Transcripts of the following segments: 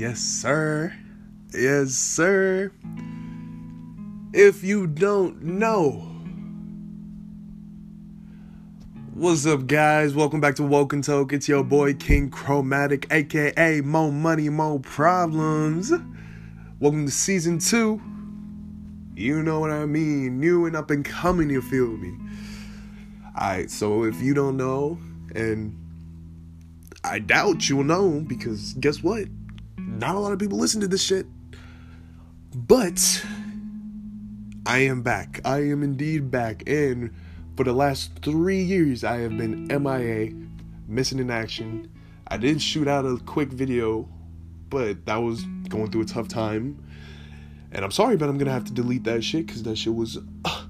Yes, sir. Yes, sir. If you don't know, what's up, guys? Welcome back to Woken Talk. It's your boy King Chromatic, aka Mo Money, Mo Problems. Welcome to season two. You know what I mean. New and up and coming, you feel me? Alright, so if you don't know, and I doubt you'll know, because guess what? Not a lot of people listen to this shit. But I am back. I am indeed back. And for the last three years, I have been MIA, missing in action. I did shoot out a quick video, but that was going through a tough time. And I'm sorry, but I'm gonna have to delete that shit because that shit was uh,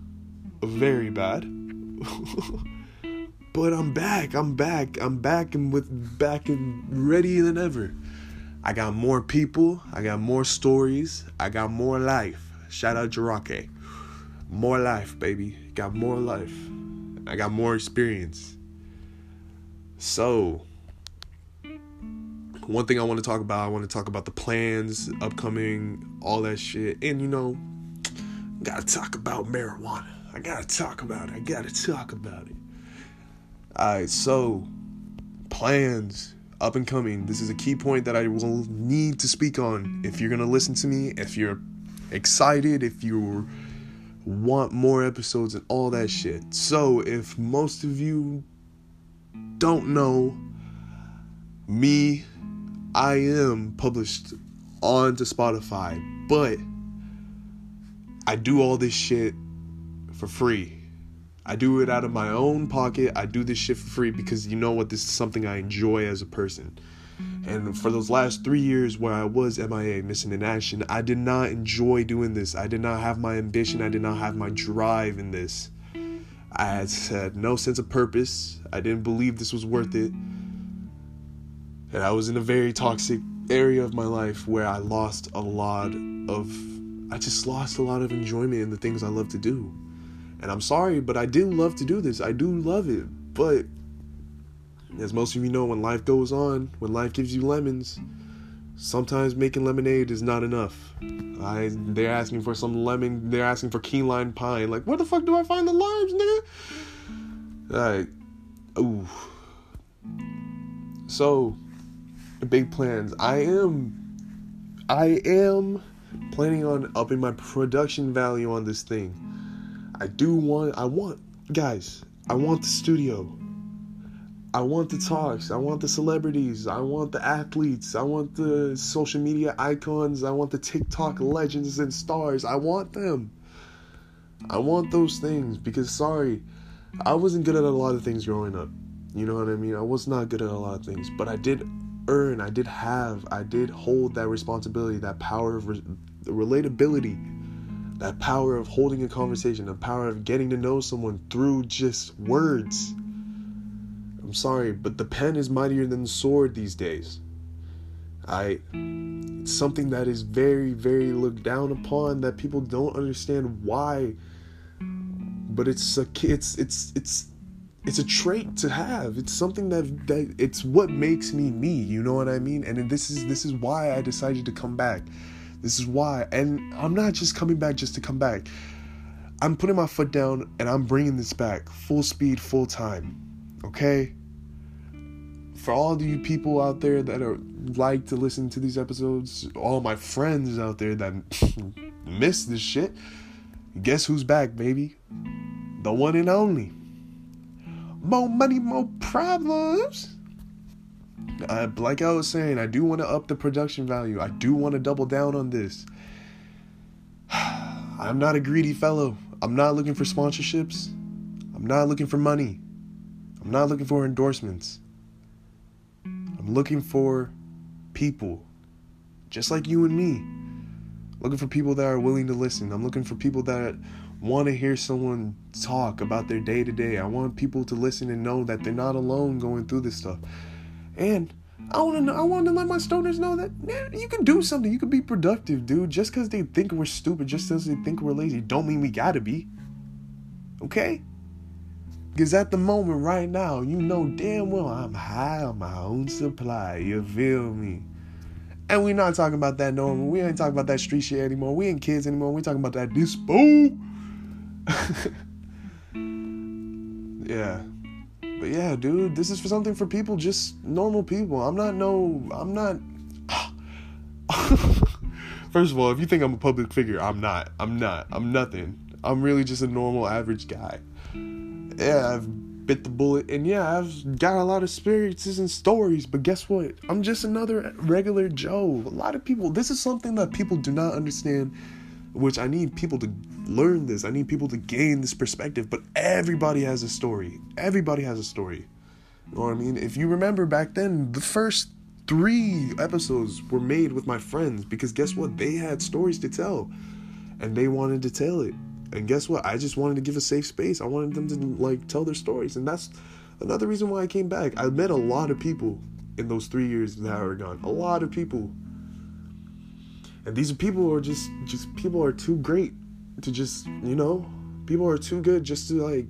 very bad. but I'm back. I'm back. I'm back and with back and ready than ever. I got more people. I got more stories. I got more life. Shout out Drake. More life, baby. Got more life. I got more experience. So, one thing I want to talk about, I want to talk about the plans, upcoming, all that shit. And you know, gotta talk about marijuana. I gotta talk about it. I gotta talk about it. Alright, so plans, up and coming. This is a key point that I will need to speak on. If you're gonna listen to me, if you're excited, if you want more episodes and all that shit. So, if most of you don't know, me, I am published onto Spotify, but I do all this shit for free. I do it out of my own pocket. I do this shit for free because you know what? This is something I enjoy as a person. And for those last three years where I was MIA, missing in action, I did not enjoy doing this. I did not have my ambition. I did not have my drive in this. I had, no sense of purpose. I didn't believe this was worth it. And I was in a very toxic area of my life where I lost a lot of, I just lost a lot of enjoyment in the things I love to do. And I'm sorry, but I do love to do this. I do love it. But as most of you know, when life goes on, when life gives you lemons, sometimes making lemonade is not enough. I they're asking for some lemon, they're asking for key lime pine. Like, where the fuck do I find the limes, nigga? Alright. Ooh. So, big plans. I am I am planning on upping my production value on this thing. I do want I want guys, I want the studio. I want the talks. I want the celebrities. I want the athletes. I want the social media icons. I want the TikTok legends and stars. I want them. I want those things because sorry, I wasn't good at a lot of things growing up. You know what I mean? I was not good at a lot of things, but I did earn, I did have, I did hold that responsibility, that power of re- relatability, that power of holding a conversation, the power of getting to know someone through just words. I'm sorry, but the pen is mightier than the sword these days. I it's something that is very, very looked down upon that people don't understand why. But it's a it's it's it's it's a trait to have. It's something that that it's what makes me me. You know what I mean? And this is this is why I decided to come back. This is why, and I'm not just coming back just to come back. I'm putting my foot down and I'm bringing this back full speed, full time. Okay for all of you people out there that are like to listen to these episodes, all my friends out there that miss this shit, guess who's back, baby? The one and only. More money, more problems. Uh, like I was saying, I do want to up the production value. I do want to double down on this. I'm not a greedy fellow. I'm not looking for sponsorships. I'm not looking for money. I'm not looking for endorsements. I'm looking for people just like you and me. Looking for people that are willing to listen. I'm looking for people that want to hear someone talk about their day to day. I want people to listen and know that they're not alone going through this stuff. And I want to I want to let my stoners know that man, you can do something. You can be productive, dude. Just because they think we're stupid, just because they think we're lazy, don't mean we gotta be. Okay? Because at the moment, right now, you know damn well I'm high on my own supply. You feel me? And we're not talking about that normal. We ain't talking about that street shit anymore. We ain't kids anymore. We talking about that dispo. yeah. But yeah, dude, this is for something for people, just normal people. I'm not no I'm not First of all, if you think I'm a public figure, I'm not. I'm not. I'm nothing. I'm really just a normal average guy. Yeah, I've bit the bullet and yeah, I've got a lot of experiences and stories, but guess what? I'm just another regular Joe. A lot of people this is something that people do not understand, which I need people to learn this. I need people to gain this perspective, but everybody has a story. Everybody has a story. You know what I mean? If you remember back then, the first three episodes were made with my friends because guess what? They had stories to tell and they wanted to tell it. And guess what? I just wanted to give a safe space. I wanted them to like tell their stories. And that's another reason why I came back. I met a lot of people in those three years that I gone. A lot of people. And these are people are just just people are too great to just, you know, people are too good just to like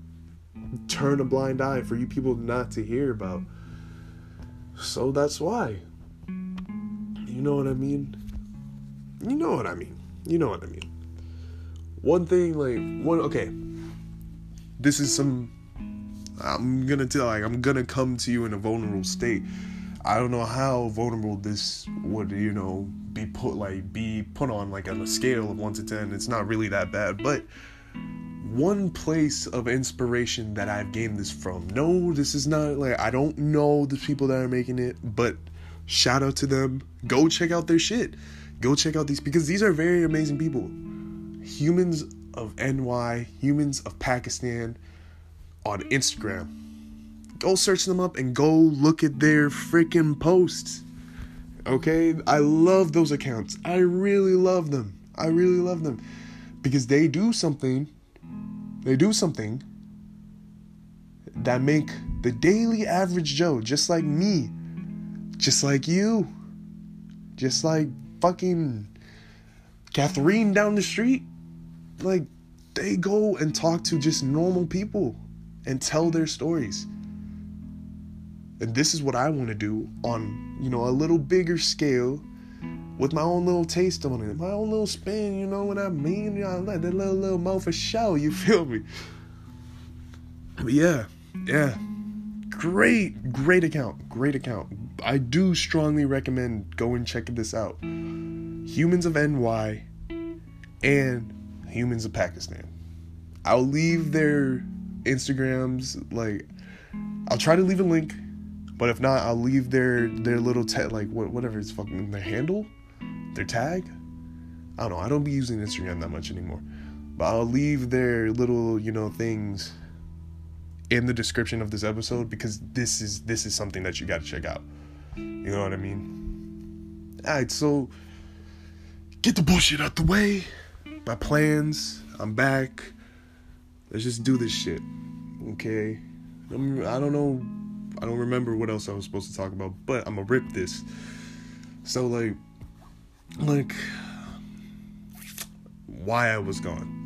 turn a blind eye for you people not to hear about. So that's why. You know what I mean? You know what I mean. You know what I mean. One thing, like, one, okay. This is some. I'm gonna tell, like, I'm gonna come to you in a vulnerable state. I don't know how vulnerable this would, you know, be put, like, be put on, like, on a scale of 1 to 10. It's not really that bad, but one place of inspiration that I've gained this from. No, this is not like I don't know the people that are making it, but Shout out to them. Go check out their shit. Go check out these because these are very amazing people. Humans of NY, humans of Pakistan on Instagram. Go search them up and go look at their freaking posts. Okay? I love those accounts. I really love them. I really love them because they do something they do something that make the daily average Joe just like me just like you. Just like fucking Catherine down the street. Like, they go and talk to just normal people and tell their stories. And this is what I want to do on, you know, a little bigger scale with my own little taste on it, my own little spin, you know what I mean? You know, that little little mouth for show, you feel me? But yeah, yeah. Great, great account. Great account. I do strongly recommend go and check this out. Humans of NY and Humans of Pakistan. I'll leave their Instagrams like I'll try to leave a link, but if not, I'll leave their their little tag like whatever it's fucking their handle, their tag. I don't know. I don't be using Instagram that much anymore, but I'll leave their little you know things in the description of this episode because this is this is something that you got to check out. You know what I mean? All right, so get the bullshit out the way. My plans. I'm back. Let's just do this shit. Okay. I'm, I don't know. I don't remember what else I was supposed to talk about, but I'm gonna rip this. So like, like, why I was gone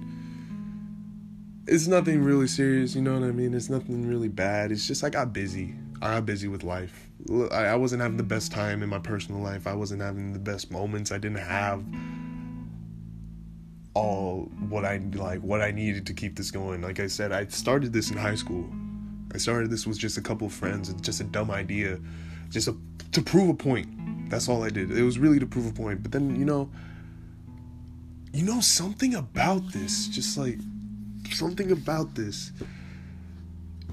it's nothing really serious, you know what I mean? It's nothing really bad. It's just I got busy. I got busy with life. I wasn't having the best time in my personal life. I wasn't having the best moments. I didn't have all what I like what I needed to keep this going. Like I said, I started this in high school. I started this with just a couple of friends. It's just a dumb idea, just a, to prove a point. That's all I did. It was really to prove a point. But then you know, you know something about this, just like something about this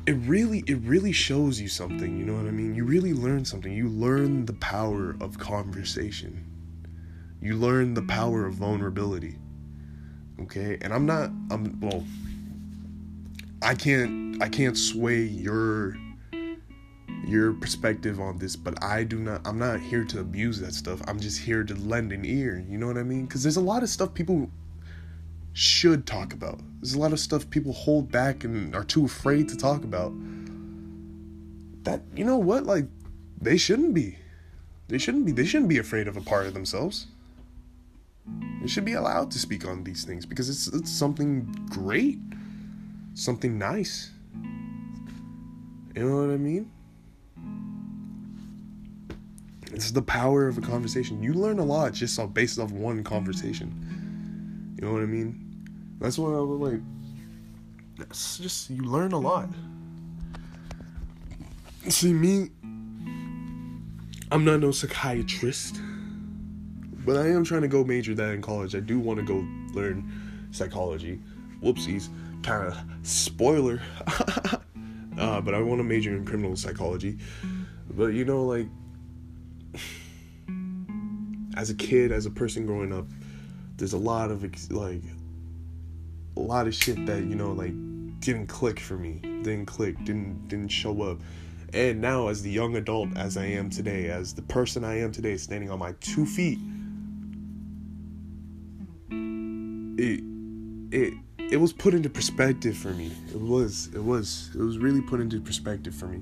it really it really shows you something you know what i mean you really learn something you learn the power of conversation you learn the power of vulnerability okay and i'm not i'm well i can't i can't sway your your perspective on this but i do not i'm not here to abuse that stuff i'm just here to lend an ear you know what i mean because there's a lot of stuff people should talk about. There's a lot of stuff people hold back and are too afraid to talk about. That, you know what? Like, they shouldn't be. They shouldn't be. They shouldn't be afraid of a part of themselves. They should be allowed to speak on these things because it's, it's something great, something nice. You know what I mean? This is the power of a conversation. You learn a lot just off based off one conversation. You know what I mean? That's what I was like. That's just you learn a lot. See me, I'm not no psychiatrist, but I am trying to go major that in college. I do want to go learn psychology. Whoopsies, kind of spoiler. uh, but I want to major in criminal psychology. But you know, like as a kid, as a person growing up, there's a lot of like a lot of shit that you know like didn't click for me, didn't click, didn't didn't show up. And now, as the young adult as I am today, as the person I am today, standing on my two feet, it was put into perspective for me. It was it was it was really put into perspective for me.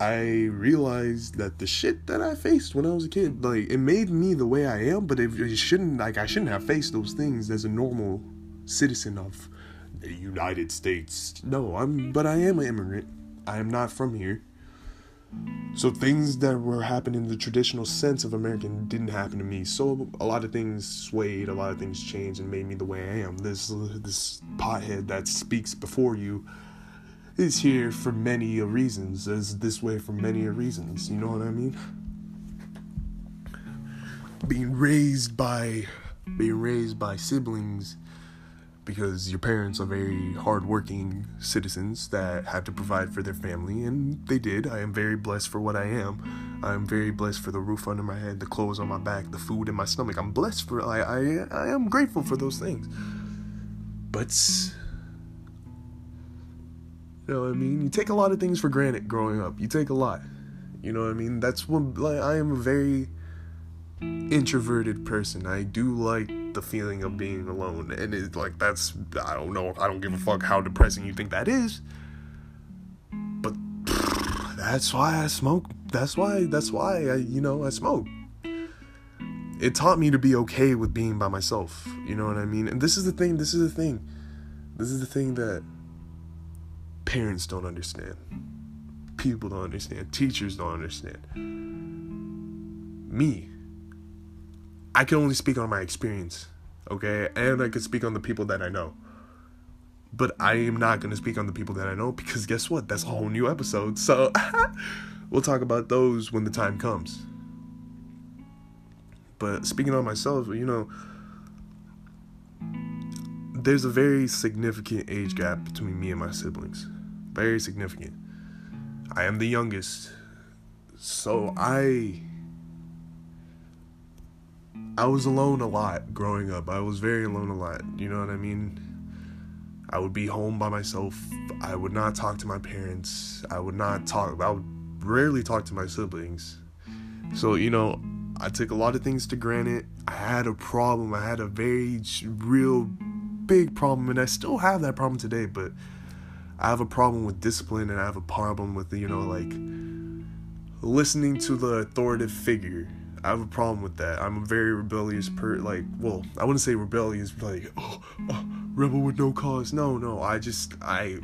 I realized that the shit that I faced when I was a kid, like it made me the way I am, but it, it shouldn't like I shouldn't have faced those things as a normal citizen of the United States. No, I'm but I am an immigrant. I am not from here. So things that were happening in the traditional sense of American didn't happen to me. So a lot of things swayed, a lot of things changed and made me the way I am. This this pothead that speaks before you is here for many reasons, is this way for many reasons. You know what I mean? Being raised by being raised by siblings because your parents are very hardworking citizens that have to provide for their family, and they did. I am very blessed for what I am. I am very blessed for the roof under my head, the clothes on my back, the food in my stomach. I'm blessed for. I I, I am grateful for those things. But you know what I mean? You take a lot of things for granted growing up. You take a lot. You know what I mean? That's what like I am a very introverted person. I do like the feeling of being alone. And it's like that's I don't know, I don't give a fuck how depressing you think that is. But that's why I smoke. That's why that's why I you know, I smoke. It taught me to be okay with being by myself. You know what I mean? And this is the thing, this is the thing. This is the thing that Parents don't understand. People don't understand. Teachers don't understand. Me. I can only speak on my experience, okay? And I can speak on the people that I know. But I am not going to speak on the people that I know because guess what? That's a whole new episode. So we'll talk about those when the time comes. But speaking on myself, you know, there's a very significant age gap between me and my siblings very significant. I am the youngest. So I I was alone a lot growing up. I was very alone a lot. You know what I mean? I would be home by myself. I would not talk to my parents. I would not talk I would rarely talk to my siblings. So, you know, I took a lot of things to granted. I had a problem. I had a very real big problem and I still have that problem today, but I have a problem with discipline and I have a problem with, you know, like listening to the authoritative figure. I have a problem with that. I'm a very rebellious per like, well, I wouldn't say rebellious, like, oh, oh, rebel with no cause. No, no, I just I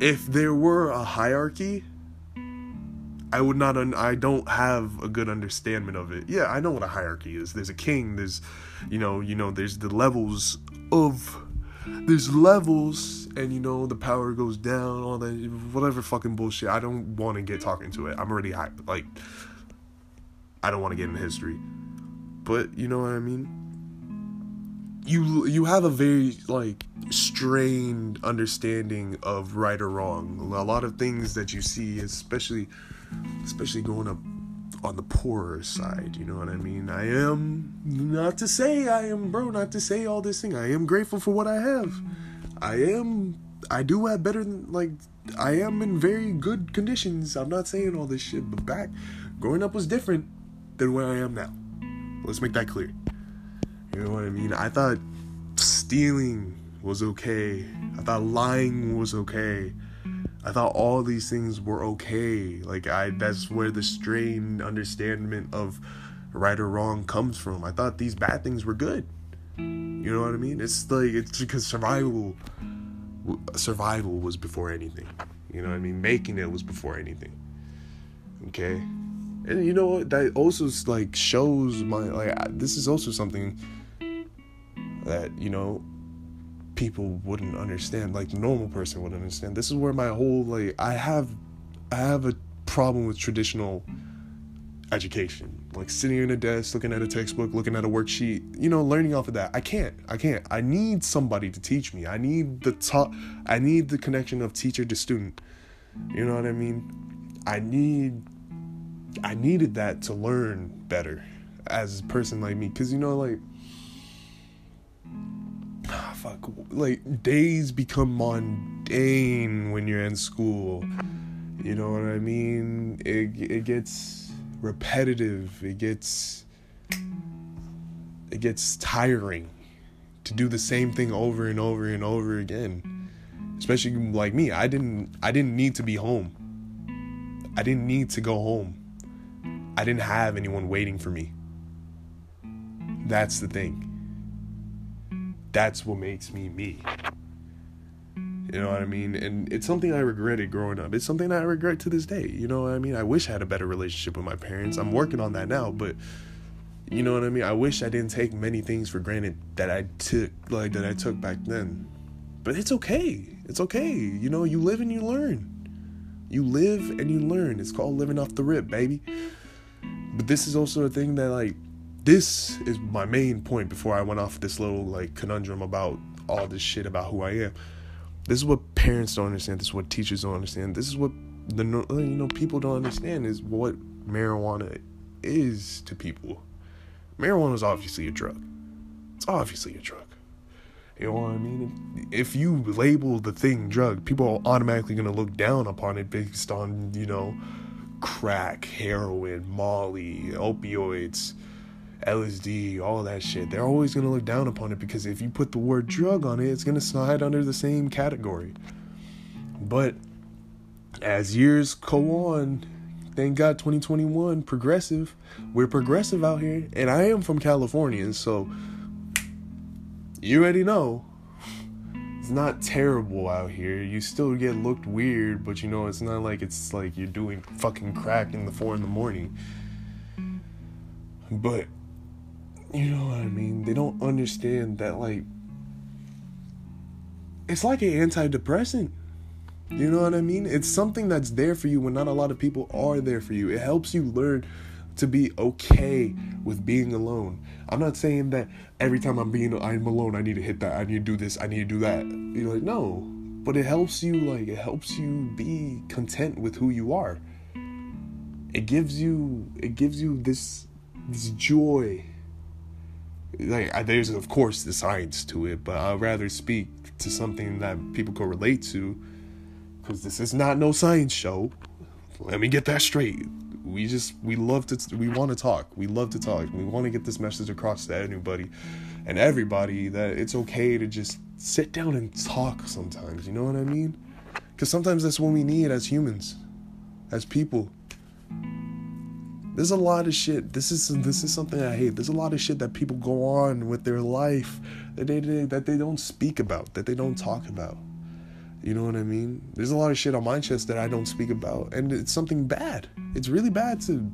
if there were a hierarchy, I would not un- I don't have a good understanding of it. Yeah, I know what a hierarchy is. There's a king, there's you know, you know, there's the levels of there's levels and you know the power goes down all that whatever fucking bullshit. I don't want to get talking to it. I'm already hyped. Like i don't want to get into history. But you know what i mean? You you have a very like strained understanding of right or wrong. A lot of things that you see especially especially going up on the poorer side. You know what I mean? I am not to say I am bro, not to say all this thing. I am grateful for what I have. I am I do have better than like I am in very good conditions. I'm not saying all this shit, but back growing up was different than where I am now. Let's make that clear. You know what I mean? I thought stealing was okay. I thought lying was okay. I thought all these things were okay. Like I that's mm-hmm. where the strained understanding of right or wrong comes from. I thought these bad things were good. You know what I mean? It's like it's because survival survival was before anything. You know what I mean? Making it was before anything. Okay? And you know what? That also like shows my like this is also something that, you know, people wouldn't understand, like the normal person wouldn't understand. This is where my whole like I have I have a problem with traditional education. Like sitting in a desk, looking at a textbook, looking at a worksheet, you know, learning off of that. I can't. I can't. I need somebody to teach me. I need the talk I need the connection of teacher to student. You know what I mean? I need I needed that to learn better as a person like me cuz you know like fuck like days become mundane when you're in school. You know what I mean? It it gets repetitive. It gets it gets tiring to do the same thing over and over and over again. Especially like me, I didn't I didn't need to be home. I didn't need to go home. I didn't have anyone waiting for me. That's the thing. That's what makes me me. You know what I mean? And it's something I regretted growing up. It's something I regret to this day. You know what I mean? I wish I had a better relationship with my parents. I'm working on that now, but you know what I mean? I wish I didn't take many things for granted that I took like that I took back then. But it's okay. It's okay. You know, you live and you learn. You live and you learn. It's called living off the rip, baby. But this is also a thing that like this is my main point before I went off this little like conundrum about all this shit about who I am this is what parents don't understand. This is what teachers don't understand. This is what the uh, you know people don't understand is what marijuana is to people. Marijuana is obviously a drug. It's obviously a drug. You know what I mean? If you label the thing drug, people are automatically going to look down upon it based on, you know, crack, heroin, molly, opioids, LSD, all that shit. They're always going to look down upon it because if you put the word drug on it, it's going to slide under the same category. But as years go on, thank God 2021, progressive. We're progressive out here. And I am from California, so you already know. It's not terrible out here. You still get looked weird, but you know, it's not like it's like you're doing fucking crack in the four in the morning. But you know what I mean? They don't understand that like it's like an antidepressant. You know what I mean? It's something that's there for you when not a lot of people are there for you. It helps you learn to be okay with being alone. I'm not saying that every time I'm being I'm alone, I need to hit that, I need to do this, I need to do that. You're like, no. But it helps you like it helps you be content with who you are. It gives you it gives you this this joy like there's of course the science to it, but I'd rather speak to something that people can relate to, because this is not no science show. Let me get that straight. We just we love to we want to talk. We love to talk. We want to get this message across to anybody and everybody that it's okay to just sit down and talk sometimes. You know what I mean? Because sometimes that's what we need as humans, as people. There's a lot of shit. This is this is something I hate. There's a lot of shit that people go on with their life that they, they that they don't speak about, that they don't talk about. You know what I mean? There's a lot of shit on my chest that I don't speak about, and it's something bad. It's really bad to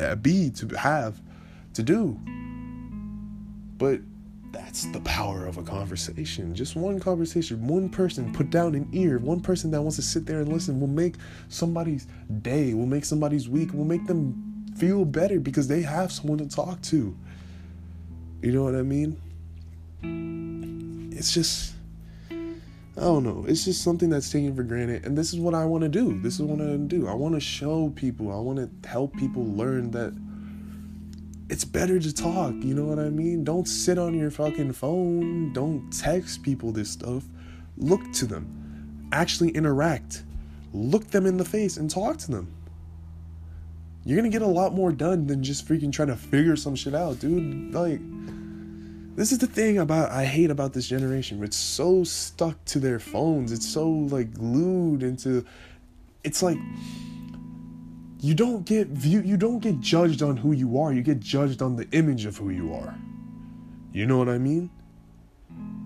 uh, be, to have, to do. But that's the power of a conversation. Just one conversation, one person put down an ear, one person that wants to sit there and listen will make somebody's day, will make somebody's week, will make them feel better because they have someone to talk to. You know what I mean? It's just, I don't know. It's just something that's taken for granted. And this is what I want to do. This is what I do. I want to show people, I want to help people learn that it's better to talk. You know what I mean? Don't sit on your fucking phone. Don't text people this stuff. Look to them. Actually interact. Look them in the face and talk to them you're gonna get a lot more done than just freaking trying to figure some shit out, dude. Like, this is the thing about I hate about this generation. It's so stuck to their phones. It's so like glued into. It's like you don't get view. You don't get judged on who you are. You get judged on the image of who you are. You know what I mean?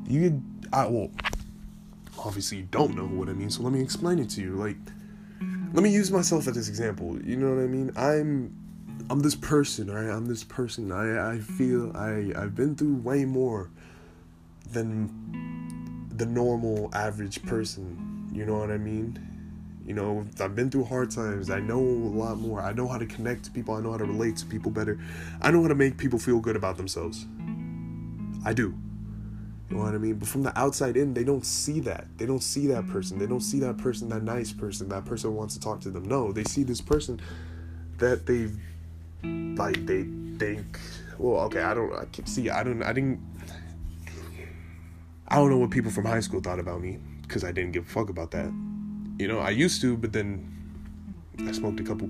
You get. I well. obviously you don't know what I mean, so let me explain it to you. Like, let me use myself as this example. You know what I mean? I'm I'm this person, right? I'm this person. I I feel I I've been through way more than the normal average person. You know what I mean? You know, I've been through hard times. I know a lot more. I know how to connect to people. I know how to relate to people better. I know how to make people feel good about themselves. I do. You know what I mean? But from the outside in, they don't see that. They don't see that person. They don't see that person, that nice person, that person who wants to talk to them. No, they see this person that they've like they think well okay i don't i can see i don't i didn't i don't know what people from high school thought about me because i didn't give a fuck about that you know i used to but then i smoked a couple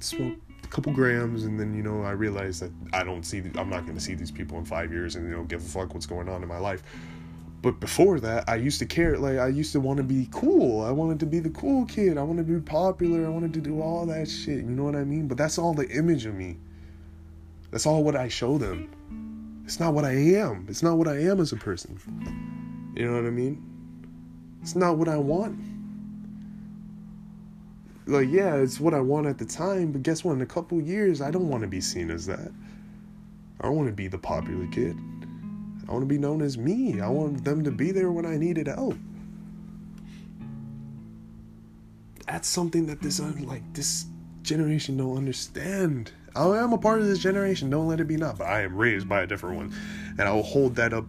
smoked couple grams and then you know i realized that i don't see i'm not going to see these people in five years and you know give a fuck what's going on in my life. But before that i used to care like i used to want to be cool. I wanted to be the cool kid. I wanted to be popular. I wanted to do all that shit you know what i mean? But that's all the image of me. That's all what i show them. It's not what i am. It's not what i am as a person. You know what i mean? It's not what i want like yeah it's what i want at the time but guess what in a couple years i don't want to be seen as that i don't want to be the popular kid I want to be known as me. I want them to be there when I needed help. That's something that this like this generation don't understand. I am a part of this generation. Don't let it be not. But I am raised by a different one, and I will hold that up,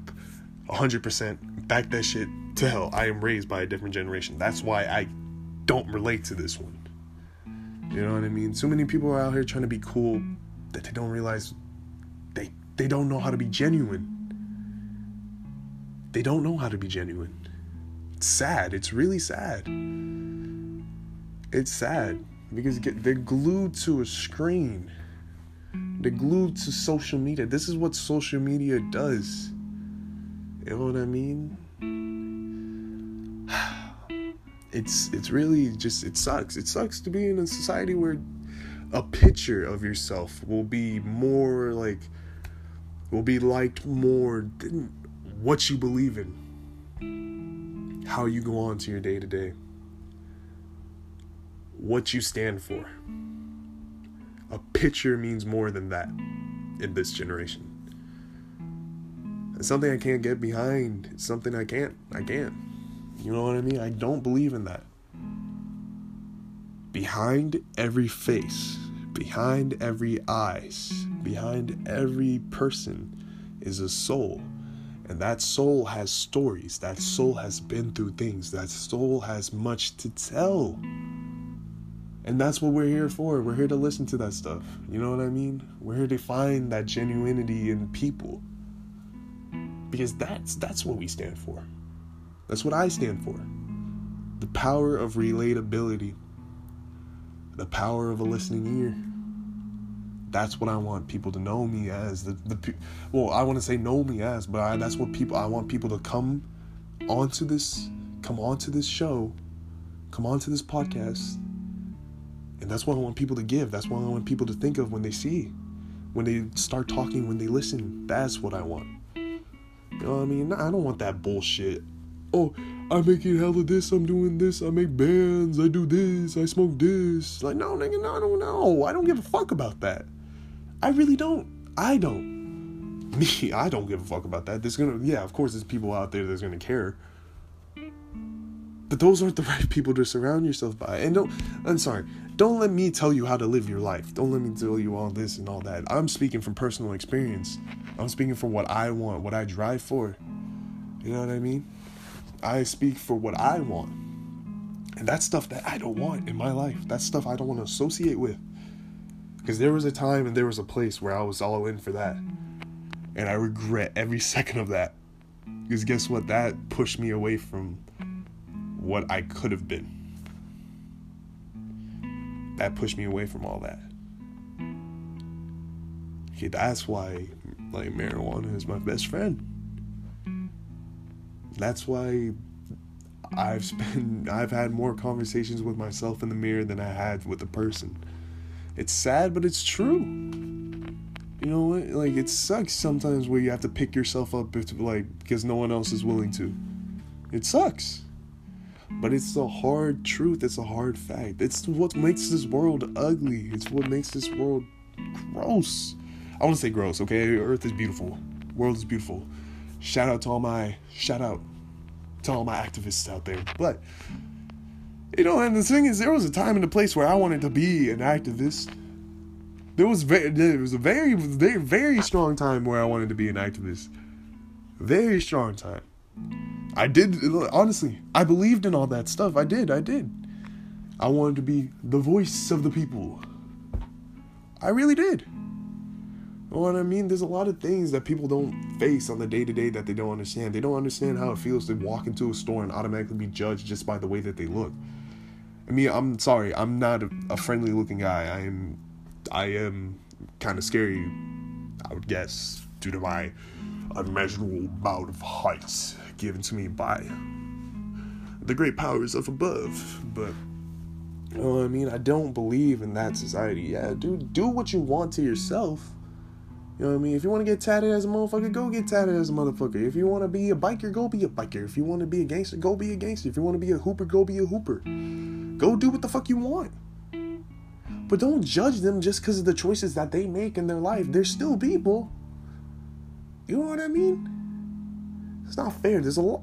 hundred percent. Back that shit to hell. I am raised by a different generation. That's why I don't relate to this one. You know what I mean? So many people are out here trying to be cool that they don't realize they they don't know how to be genuine they don't know how to be genuine. It's sad. It's really sad. It's sad because they're glued to a screen. They're glued to social media. This is what social media does. You know what I mean? It's it's really just it sucks. It sucks to be in a society where a picture of yourself will be more like will be liked more than what you believe in, how you go on to your day to day, what you stand for. A picture means more than that in this generation. It's something I can't get behind. It's something I can't. I can't. You know what I mean? I don't believe in that. Behind every face, behind every eyes, behind every person is a soul and that soul has stories. That soul has been through things. That soul has much to tell. And that's what we're here for. We're here to listen to that stuff. You know what I mean? We're here to find that genuinity in people. Because that's that's what we stand for. That's what I stand for. The power of relatability. The power of a listening ear that's what I want people to know me as. The, the well, I want to say know me as, but I, that's what people I want people to come onto this, come onto this show, come onto this podcast, and that's what I want people to give. That's what I want people to think of when they see, when they start talking, when they listen. That's what I want. You know what I mean? I don't want that bullshit. Oh, I'm making hella this, I'm doing this, I make bands, I do this, I smoke this. Like, no, nigga, no, don't know. I don't give a fuck about that. I really don't. I don't. Me, I don't give a fuck about that. There's gonna, yeah, of course, there's people out there that's gonna care. But those aren't the right people to surround yourself by. And don't, I'm sorry, don't let me tell you how to live your life. Don't let me tell you all this and all that. I'm speaking from personal experience. I'm speaking for what I want, what I drive for. You know what I mean? I speak for what I want. And that's stuff that I don't want in my life. That's stuff I don't want to associate with. Because there was a time and there was a place where I was all in for that. And I regret every second of that. Because guess what? That pushed me away from what I could have been. That pushed me away from all that. Okay, that's why like marijuana is my best friend. That's why I've spent I've had more conversations with myself in the mirror than I had with a person. It's sad, but it's true. You know what? Like it sucks sometimes where you have to pick yourself up if, like because no one else is willing to. It sucks. But it's a hard truth. It's a hard fact. It's what makes this world ugly. It's what makes this world gross. I want to say gross, okay? Earth is beautiful. World is beautiful. Shout out to all my shout out to all my activists out there. But you know, and the thing is, there was a time and a place where I wanted to be an activist. There was very, there was a very, very, very strong time where I wanted to be an activist. Very strong time. I did honestly. I believed in all that stuff. I did. I did. I wanted to be the voice of the people. I really did. What I mean? There's a lot of things that people don't face on the day to day that they don't understand. They don't understand how it feels to walk into a store and automatically be judged just by the way that they look. I mean, I'm sorry, I'm not a, a friendly looking guy. I am, I am kind of scary, I would guess, due to my unmeasurable amount of height given to me by the great powers of above. But you know what I mean? I don't believe in that society. Yeah, dude, do what you want to yourself. You know what I mean? If you want to get tatted as a motherfucker, go get tatted as a motherfucker. If you want to be a biker, go be a biker. If you want to be a gangster, go be a gangster. If you want to be a hooper, go be a hooper. Go do what the fuck you want. But don't judge them just because of the choices that they make in their life. They're still people. You know what I mean? It's not fair. There's a lot.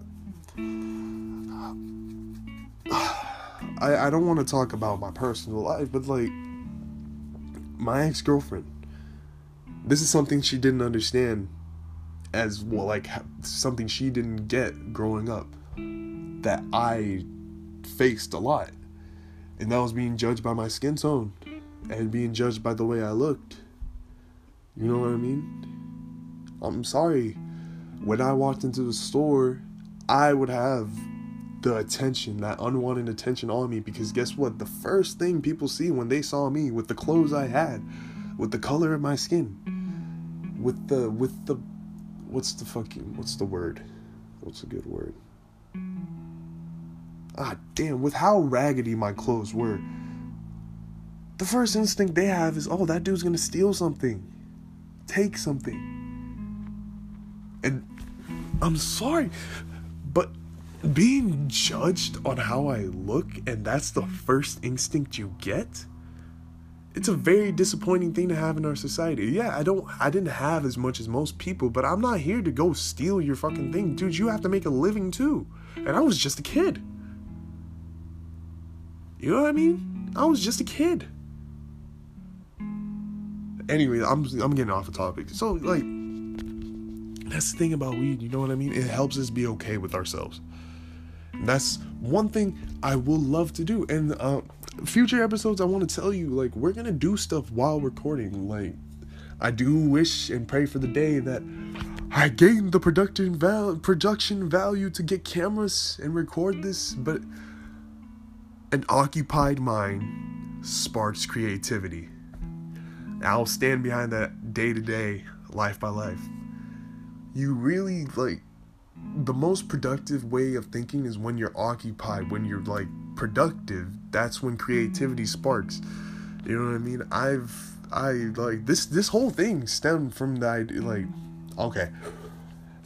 I, I don't want to talk about my personal life, but like, my ex girlfriend this is something she didn't understand as well like something she didn't get growing up that I faced a lot. And that was being judged by my skin tone and being judged by the way I looked. You know what I mean? I'm sorry. When I walked into the store I would have the attention that unwanted attention on me because guess what? The first thing people see when they saw me with the clothes I had with the color of my skin with the with the what's the fucking what's the word? What's a good word? Ah damn, with how raggedy my clothes were. The first instinct they have is, oh, that dude's gonna steal something. Take something. And I'm sorry, but being judged on how I look and that's the first instinct you get it's a very disappointing thing to have in our society. Yeah, I don't I didn't have as much as most people, but I'm not here to go steal your fucking thing. Dude, you have to make a living too. And I was just a kid. You know what I mean? I was just a kid. Anyway, I'm I'm getting off the topic. So like that's the thing about weed, you know what I mean? It helps us be okay with ourselves. And that's one thing I will love to do. And uh, future episodes, I want to tell you, like, we're going to do stuff while recording. Like, I do wish and pray for the day that I gain the production val- production value to get cameras and record this, but an occupied mind sparks creativity. I'll stand behind that day to day, life by life. You really like the most productive way of thinking is when you're occupied, when you're like productive. That's when creativity sparks. You know what I mean? I've I like this this whole thing stemmed from the idea like okay.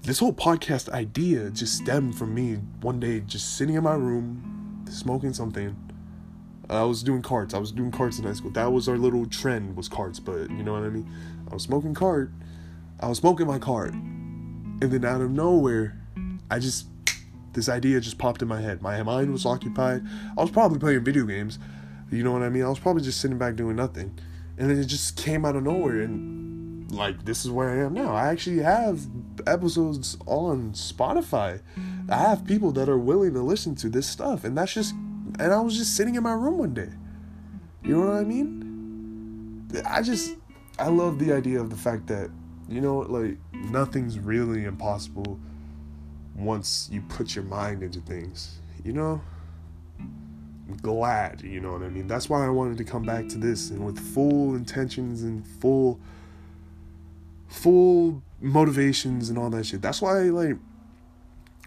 This whole podcast idea just stemmed from me one day just sitting in my room smoking something. I was doing carts. I was doing carts in high school. That was our little trend was carts, but you know what I mean? I was smoking cart. I was smoking my cart. And then out of nowhere, I just this idea just popped in my head. My mind was occupied. I was probably playing video games. You know what I mean? I was probably just sitting back doing nothing. And then it just came out of nowhere and like this is where I am now. I actually have episodes on Spotify. I have people that are willing to listen to this stuff and that's just and I was just sitting in my room one day. You know what I mean? I just I love the idea of the fact that you know like nothing's really impossible once you put your mind into things, you know? I'm glad, you know what I mean? That's why I wanted to come back to this and with full intentions and full full motivations and all that shit. That's why like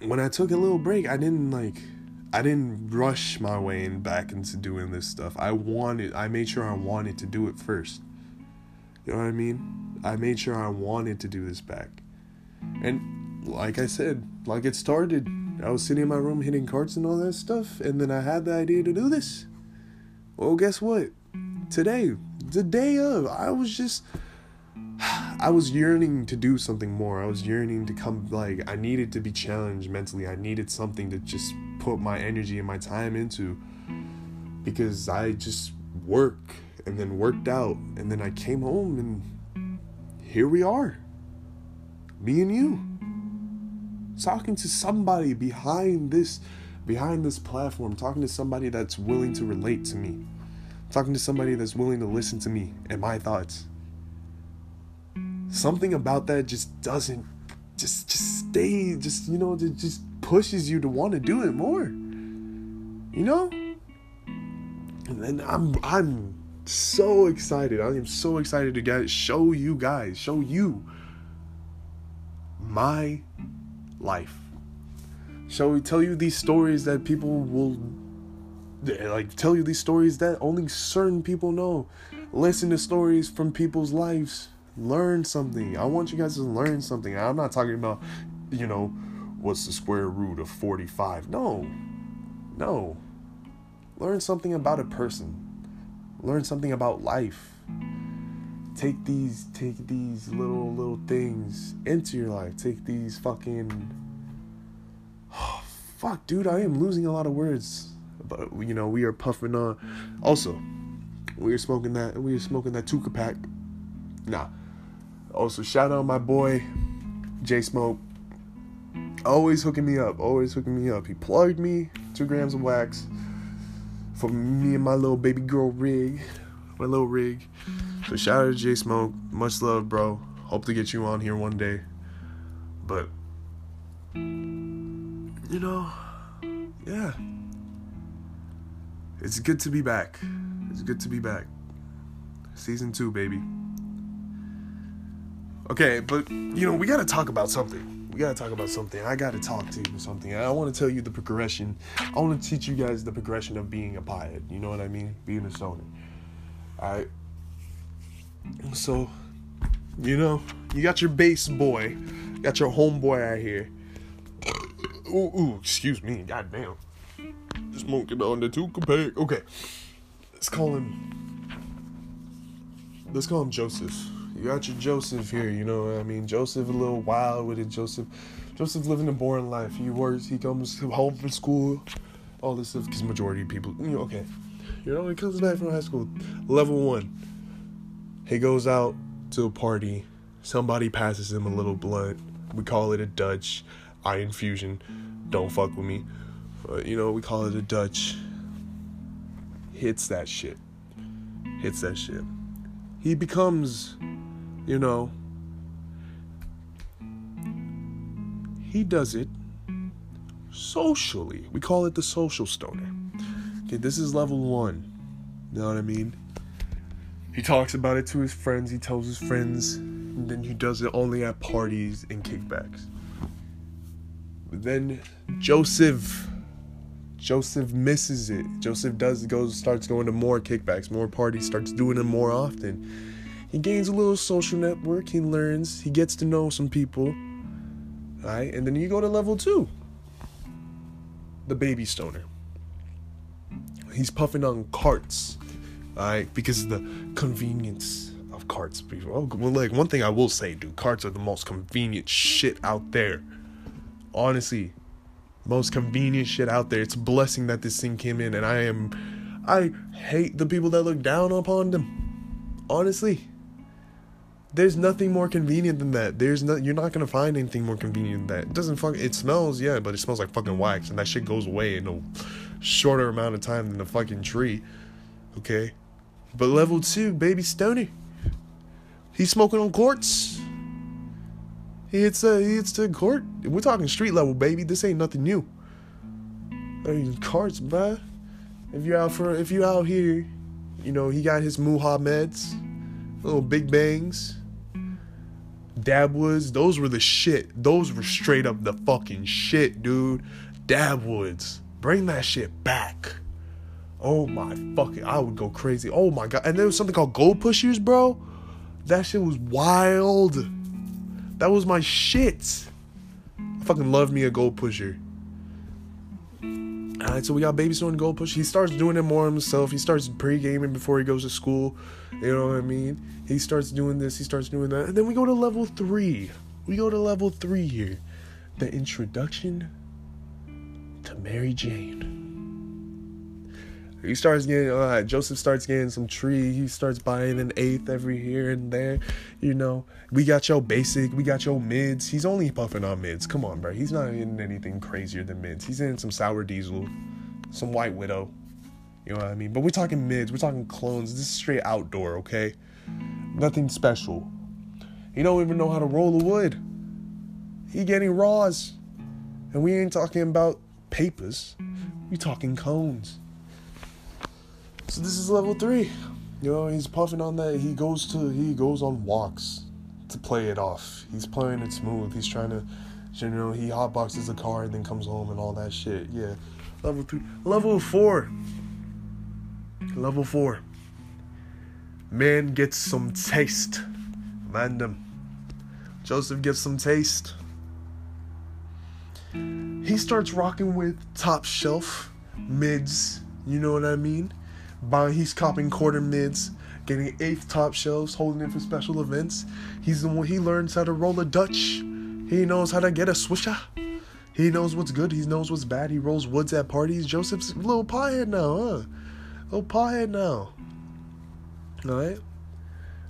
when I took a little break, I didn't like I didn't rush my way in back into doing this stuff. I wanted I made sure I wanted to do it first. You know what I mean? I made sure I wanted to do this back. And like I said, like it started, I was sitting in my room hitting carts and all that stuff, and then I had the idea to do this. Well, guess what? Today, the day of, I was just. I was yearning to do something more. I was yearning to come, like, I needed to be challenged mentally. I needed something to just put my energy and my time into because I just work and then worked out and then I came home and here we are. Me and you talking to somebody behind this behind this platform, talking to somebody that's willing to relate to me. Talking to somebody that's willing to listen to me and my thoughts. Something about that just doesn't just just stay just you know it just pushes you to want to do it more. You know? And then I'm I'm so excited. I am so excited to get show you guys, show you my life. Shall we tell you these stories that people will eh, like tell you these stories that only certain people know. Listen to stories from people's lives. Learn something. I want you guys to learn something. I'm not talking about, you know, what's the square root of 45. No. No. Learn something about a person. Learn something about life. Take these take these little little things into your life. Take these fucking oh, fuck, dude, I am losing a lot of words. But you know, we are puffing on. Also, we are smoking that we are smoking that Tuka pack. Nah. Also, shout out my boy J Smoke. Always hooking me up. Always hooking me up. He plugged me two grams of wax for me and my little baby girl rig, my little rig. So shout out to J Smoke. Much love, bro. Hope to get you on here one day. But you know, yeah. It's good to be back. It's good to be back. Season 2, baby. Okay, but you know, we got to talk about something we gotta talk about something. I gotta talk to you something. I want to tell you the progression. I want to teach you guys the progression of being a pilot. You know what I mean? Being a stoner. Alright. So, you know, you got your base boy, got your homeboy out here. Ooh, ooh, excuse me, goddamn. Just smoking on the two pack. Okay, let's call him. Let's call him Joseph you got your Joseph here, you know. I mean, Joseph a little wild with it. Joseph, Joseph living a boring life. He works. He comes home from school, all this stuff. Because majority of people, you know, okay, you know, he comes back from high school, level one. He goes out to a party. Somebody passes him a little blunt. We call it a Dutch, eye infusion. Don't fuck with me. But, you know, we call it a Dutch. Hits that shit. Hits that shit. He becomes you know, he does it socially. We call it the social stoner. Okay, this is level one. You know what I mean? He talks about it to his friends, he tells his friends, and then he does it only at parties and kickbacks. But then Joseph Joseph misses it. Joseph does goes starts going to more kickbacks, more parties, starts doing them more often he gains a little social network, he learns, he gets to know some people. Alright, and then you go to level two. The baby stoner. He's puffing on carts. Alright, because of the convenience of carts. Oh, well, like one thing I will say, dude, carts are the most convenient shit out there. Honestly, most convenient shit out there. It's a blessing that this thing came in, and I am, I hate the people that look down upon them. Honestly, there's nothing more convenient than that. There's no you're not gonna find anything more convenient than that. It doesn't fuck it smells, yeah, but it smells like fucking wax and that shit goes away in a shorter amount of time than a fucking tree. Okay? But level two, baby Stony. He's smoking on courts. He hits uh he hits the court. We're talking street level, baby. This ain't nothing new. I mean carts, bruh. If you're out for if you out here, you know, he got his Muha meds, little big bangs Dab Woods, those were the shit. Those were straight up the fucking shit, dude. Dab Woods, bring that shit back. Oh my fucking, I would go crazy. Oh my god, and there was something called Gold Pushers, bro. That shit was wild. That was my shit. I fucking love me a Gold Pusher. All right, so we got Baby Stone Gold Push. He starts doing it more himself. He starts pre gaming before he goes to school. You know what I mean? He starts doing this, he starts doing that. And then we go to level three. We go to level three here. The introduction to Mary Jane. He starts getting, uh, Joseph starts getting some tree. He starts buying an eighth every here and there. You know, we got your basic, we got your mids. He's only puffing on mids. Come on, bro. He's not in anything crazier than mids. He's in some sour diesel, some white widow. You know what I mean? But we're talking mids, we're talking clones. This is straight outdoor, okay? Nothing special. He don't even know how to roll a wood. He getting raws. And we ain't talking about papers. We talking cones. So this is level three. You know, he's puffing on that. He goes to he goes on walks to play it off. He's playing it smooth. He's trying to you know, he hotboxes the car and then comes home and all that shit. Yeah. Level three. Level four. Level four. Man gets some taste. Random. Joseph gets some taste. He starts rocking with top shelf mids. You know what I mean? Buying, he's copping quarter mids, getting eighth top shelves, holding it for special events. He's the one. He learns how to roll a Dutch. He knows how to get a swisher. He knows what's good. He knows what's bad. He rolls woods at parties. Joseph's a little piehead now, huh? Little piehead now. All right.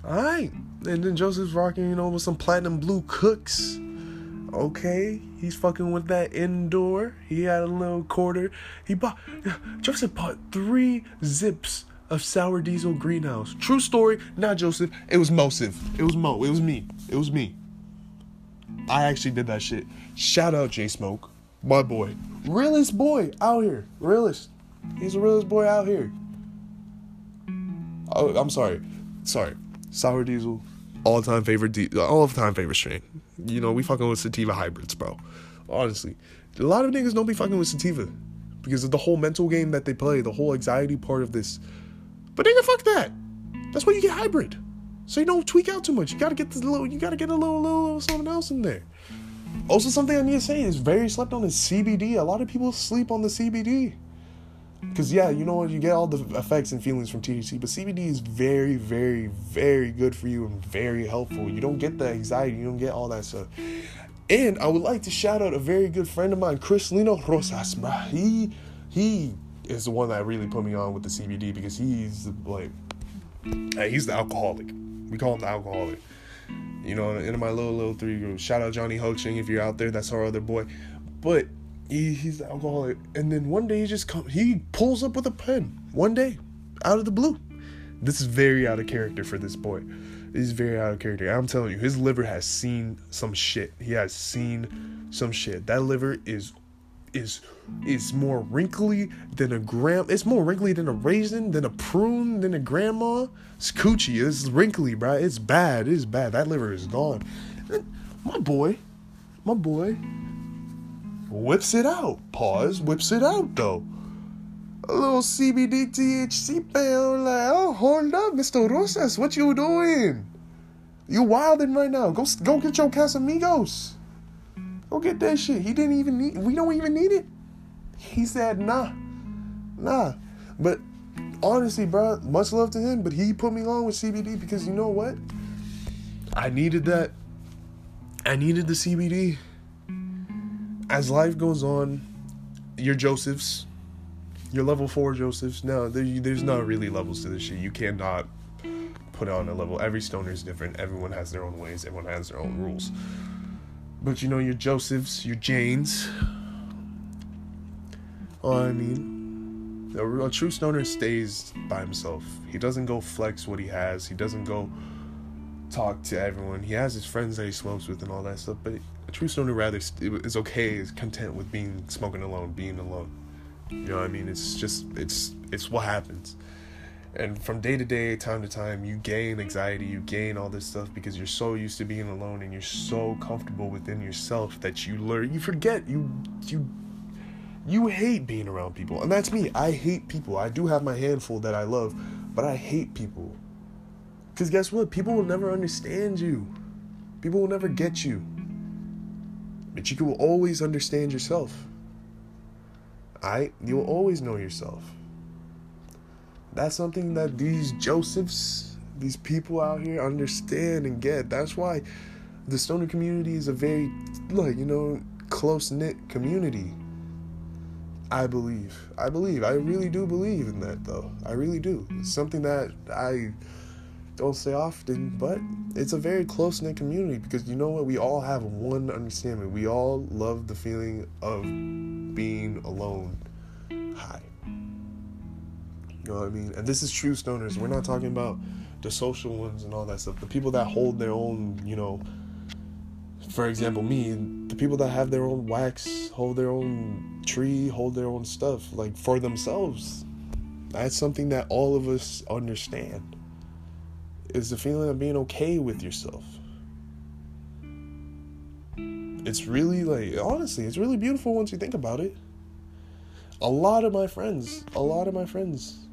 All right. And then Joseph's rocking, you know, with some platinum blue cooks. Okay, he's fucking with that indoor. He had a little quarter. He bought Joseph bought three zips of sour diesel greenhouse. True story, not Joseph. It was Mosive. It was Mo. It was me. It was me. I actually did that shit. Shout out J Smoke, my boy, realest boy out here. Realest. He's the realest boy out here. Oh, I'm sorry. Sorry. Sour diesel, all time favorite, all time favorite strain. You know, we fucking with sativa hybrids, bro. Honestly, a lot of niggas don't be fucking with sativa because of the whole mental game that they play, the whole anxiety part of this. But nigga, fuck that. That's why you get hybrid, so you don't tweak out too much. You gotta get this little, you gotta get a little, little, little something else in there. Also, something I need to say is very slept on is CBD. A lot of people sleep on the CBD. Because, yeah, you know what? You get all the effects and feelings from THC, but CBD is very, very, very good for you and very helpful. You don't get the anxiety, you don't get all that stuff. And I would like to shout out a very good friend of mine, Chris Lino Rosas. He, he is the one that really put me on with the CBD because he's like, he's the alcoholic. We call him the alcoholic. You know, in my little, little three group. Shout out Johnny Hoching if you're out there. That's our other boy. But he, he's the alcoholic. And then one day he just comes, he pulls up with a pen. One day, out of the blue. This is very out of character for this boy. Is very out of character. I'm telling you, his liver has seen some shit. He has seen some shit. That liver is is is more wrinkly than a gram. It's more wrinkly than a raisin, than a prune, than a grandma. It's coochie. It's wrinkly, bro. It's bad. It's bad. That liver is gone. My boy, my boy, whips it out. Pause. Whips it out though. A little CBD THC pen. Like, oh, hold up, Mr. Rosas, what you doing? You wilding right now. Go, go get your Casamigos. Go get that shit. He didn't even need. We don't even need it. He said, nah, nah. But honestly, bro, much love to him. But he put me on with CBD because you know what? I needed that. I needed the CBD. As life goes on, your Josephs, your level four Josephs. No, there, there's not really levels to this shit. You cannot put on a level. Every stoner is different. Everyone has their own ways. Everyone has their own rules. But you know, your Josephs, your Janes. Oh, I mean, a, a true stoner stays by himself. He doesn't go flex what he has. He doesn't go talk to everyone. He has his friends that he smokes with and all that stuff. But a true stoner rather is okay, is content with being smoking alone, being alone. You know what I mean? It's just it's it's what happens. And from day to day, time to time, you gain anxiety, you gain all this stuff because you're so used to being alone and you're so comfortable within yourself that you learn you forget you you you hate being around people. And that's me. I hate people. I do have my handful that I love, but I hate people. Cuz guess what? People will never understand you. People will never get you. But you will always understand yourself. I you'll always know yourself. That's something that these Josephs, these people out here understand and get. That's why the stoner community is a very like, you know, close knit community. I believe. I believe. I really do believe in that though. I really do. It's something that I don't say often, but it's a very close knit community because you know what? We all have one understanding. We all love the feeling of being alone high. You know what I mean? And this is true stoners. We're not talking about the social ones and all that stuff. The people that hold their own, you know, for example, me, the people that have their own wax, hold their own tree, hold their own stuff, like for themselves. That's something that all of us understand. Is the feeling of being okay with yourself. It's really like honestly, it's really beautiful once you think about it. A lot of my friends, a lot of my friends.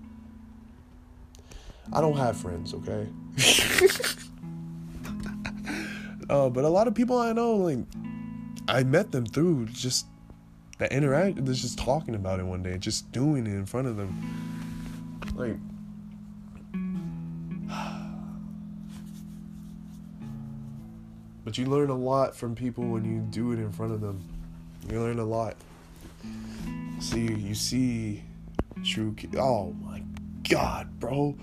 I don't have friends, okay? uh, but a lot of people I know, like, I met them through just the interact, just talking about it one day, just doing it in front of them. Like, but you learn a lot from people when you do it in front of them. You learn a lot. See you see true oh my god bro.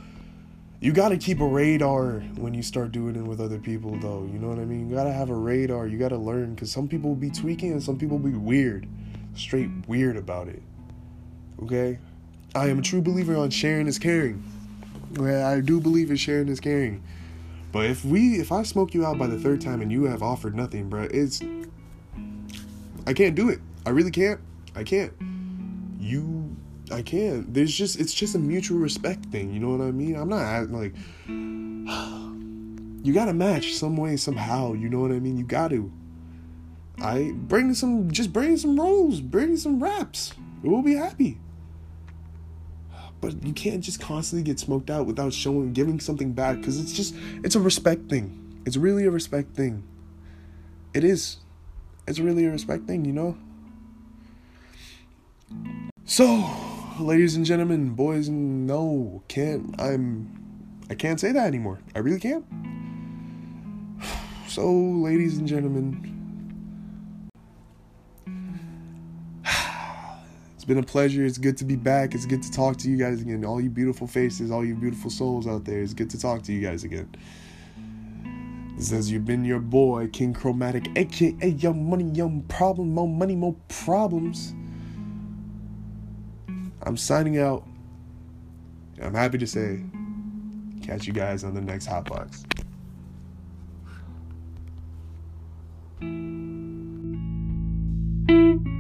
You got to keep a radar when you start doing it with other people though. You know what i mean? You got to have a radar. You got to learn because some people will be tweaking and some people will be weird. Straight weird about it. Okay? I am a true believer on sharing is caring. I do believe in sharing is caring but if we if i smoke you out by the third time and you have offered nothing bro it's i can't do it i really can't i can't you I can't. There's just it's just a mutual respect thing. You know what I mean? I'm not like you gotta match some way somehow. You know what I mean? You got to. I bring some just bring some rolls, bring some raps. We'll be happy. But you can't just constantly get smoked out without showing giving something back because it's just it's a respect thing. It's really a respect thing. It is. It's really a respect thing, you know? So, ladies and gentlemen, boys no, can't I'm I can't say that anymore. I really can't. So, ladies and gentlemen, been a pleasure. It's good to be back. It's good to talk to you guys again. All you beautiful faces, all you beautiful souls out there. It's good to talk to you guys again. This says you've been your boy, King Chromatic, aka Young Money, Young Problem, more money, more problems. I'm signing out. I'm happy to say, catch you guys on the next Hotbox. Box.